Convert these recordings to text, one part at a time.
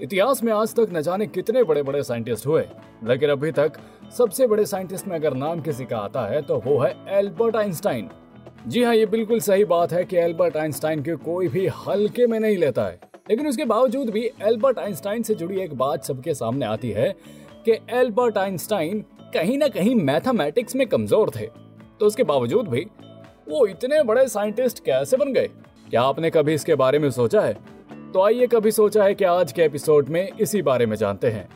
इतिहास में आज तक न जाने कितने बड़े बड़े साइंटिस्ट हुए, लेकिन अभी तक सबसे बड़े साइंटिस्ट में अगर नाम किसी का आता है तो वो है एल्बर्ट आइंस्टाइन। जी हाँ ये बिल्कुल सही बात है कि एल्बर्ट आइंस्टाइन के कोई भी हल्के में नहीं लेता है। लेकिन उसके बावजूद भी एल्बर्ट आइंस्टाइन से जुड़ी एक बात सबके सामने आती है कि एल्बर्ट आइंस्टाइन कहीं ना कहीं मैथमेटिक्स में कमज़ोर थे। तो उसके बावजूद भी वो इतने बड़े साइंटिस्ट कैसे बन गए? क्या आपने कभी इसके बारे में सोचा है? तो आइए कभी सोचा है कि आज के एपिसोड में इसी बारे में जानते हैं।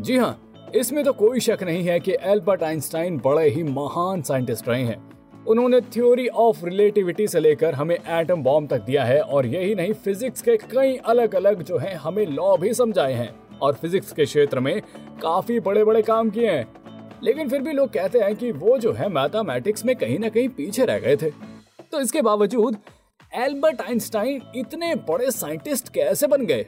जी हाँ इसमें तो कोई शक नहीं है कि एल्बर्ट आइंस्टाइन बड़े ही महान साइंटिस्ट रहे हैं। उन्होंने थ्योरी ऑफ़ रिलेटिविटी से लेकर हमें एटम बॉम्ब तक दिया है और यही नहीं, फिजिक्स के कई अलग अलग जो है, हमें लॉ भी समझाए हैं और फिजिक्स के क्षेत्र में काफ़ी बड़े बड़े काम किए हैं। लेकिन फिर भी लोग कहते हैं कि वो जो है मैथमेटिक्स में कहीं ना कहीं पीछे रह गए थे। तो इसके बावजूद एल्बर्ट आइंस्टाइन इतने बड़े साइंटिस्ट कैसे बन गए?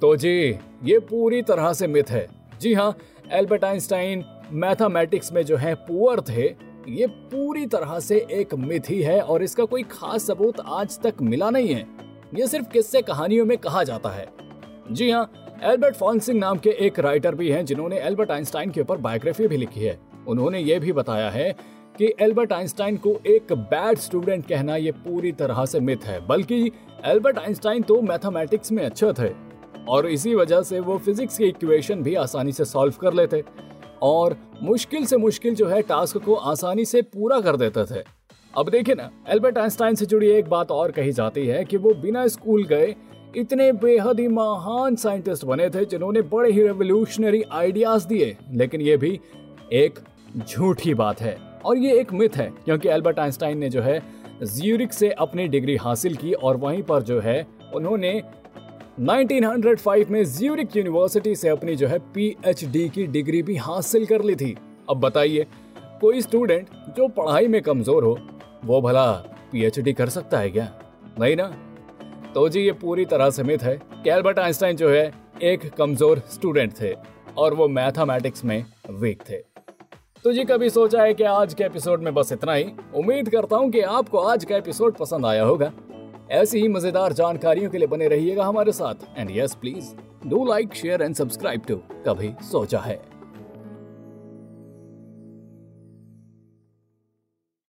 तो जी, ये पूरी तरह से मिथ है। जी हाँ एल्बर्ट आइंस्टाइन मैथमेटिक्स में जो है, पुअर थे, ये पूरी तरह से एक मिथ ही है और इसका कोई खास सबूत आज तक मिला नहीं है। ये सिर्फ़ किस्से कहानियों में कहा जाता है। जी हाँ एल्बर्ट फॉन्सिंग नाम के एक राइटर भी हैं जिन्होंने एल्बर्ट आइंस्टाइन के ऊपर बायोग्राफी भी लिखी है। उन्होंने ये भी बताया है कि एल्बर्ट आइंस्टाइन को एक बैड स्टूडेंट कहना ये पूरी तरह से मिथ है, बल्कि एल्बर्ट आइंस्टाइन तो मैथमेटिक्स में अच्छे थे, और इसी वजह से वो फिजिक्स के इक्वेशन भी आसानी से सॉल्व कर लेते, और मुश्किल से मुश्किल जो है टास्क को आसानी से पूरा कर देते थे। अब देखिए ना, एल्बर्ट आइंस्टाइन से जुड़ी एक बात और कही जाती है कि वो बिना स्कूल गए इतने बेहद ही महान साइंटिस्ट बने थे जिन्होंने बड़े ही रेवोल्यूशनरी आइडियाज़ दिए, लेकिन ये भी एक झूठी बात है। और ये एक मिथ है, क्योंकि एल्बर्ट आइंस्टाइन ने जो है ज्यूरिक से अपनी डिग्री हासिल की और वहीं पर जो है उन्होंने 1905 में ज्यूरिक यूनिवर्सिटी से अपनी जो है पीएचडी की डिग्री भी हासिल कर ली थी। अब बताइए, कोई स्टूडेंट जो पढ़ाई में कमज़ोर हो, वो भला पीएचडी कर सकता है क्या? नहीं ना? तो जी, ये पूरी तरह से मिथ है कि एल्बर्ट आइंस्टाइन जो है एक कमज़ोर स्टूडेंट थे और वो मैथमेटिक्स में वीक थे। तो जी कभी सोचा है कि आज के एपिसोड में बस इतना ही? उम्मीद करता हूँ कि आपको आज का एपिसोड पसंद आया होगा। ऐसी ही मज़ेदार जानकारियों के लिए बने रहिएगा हमारे साथ। And yes please do like share and subscribe to कभी सोचा है।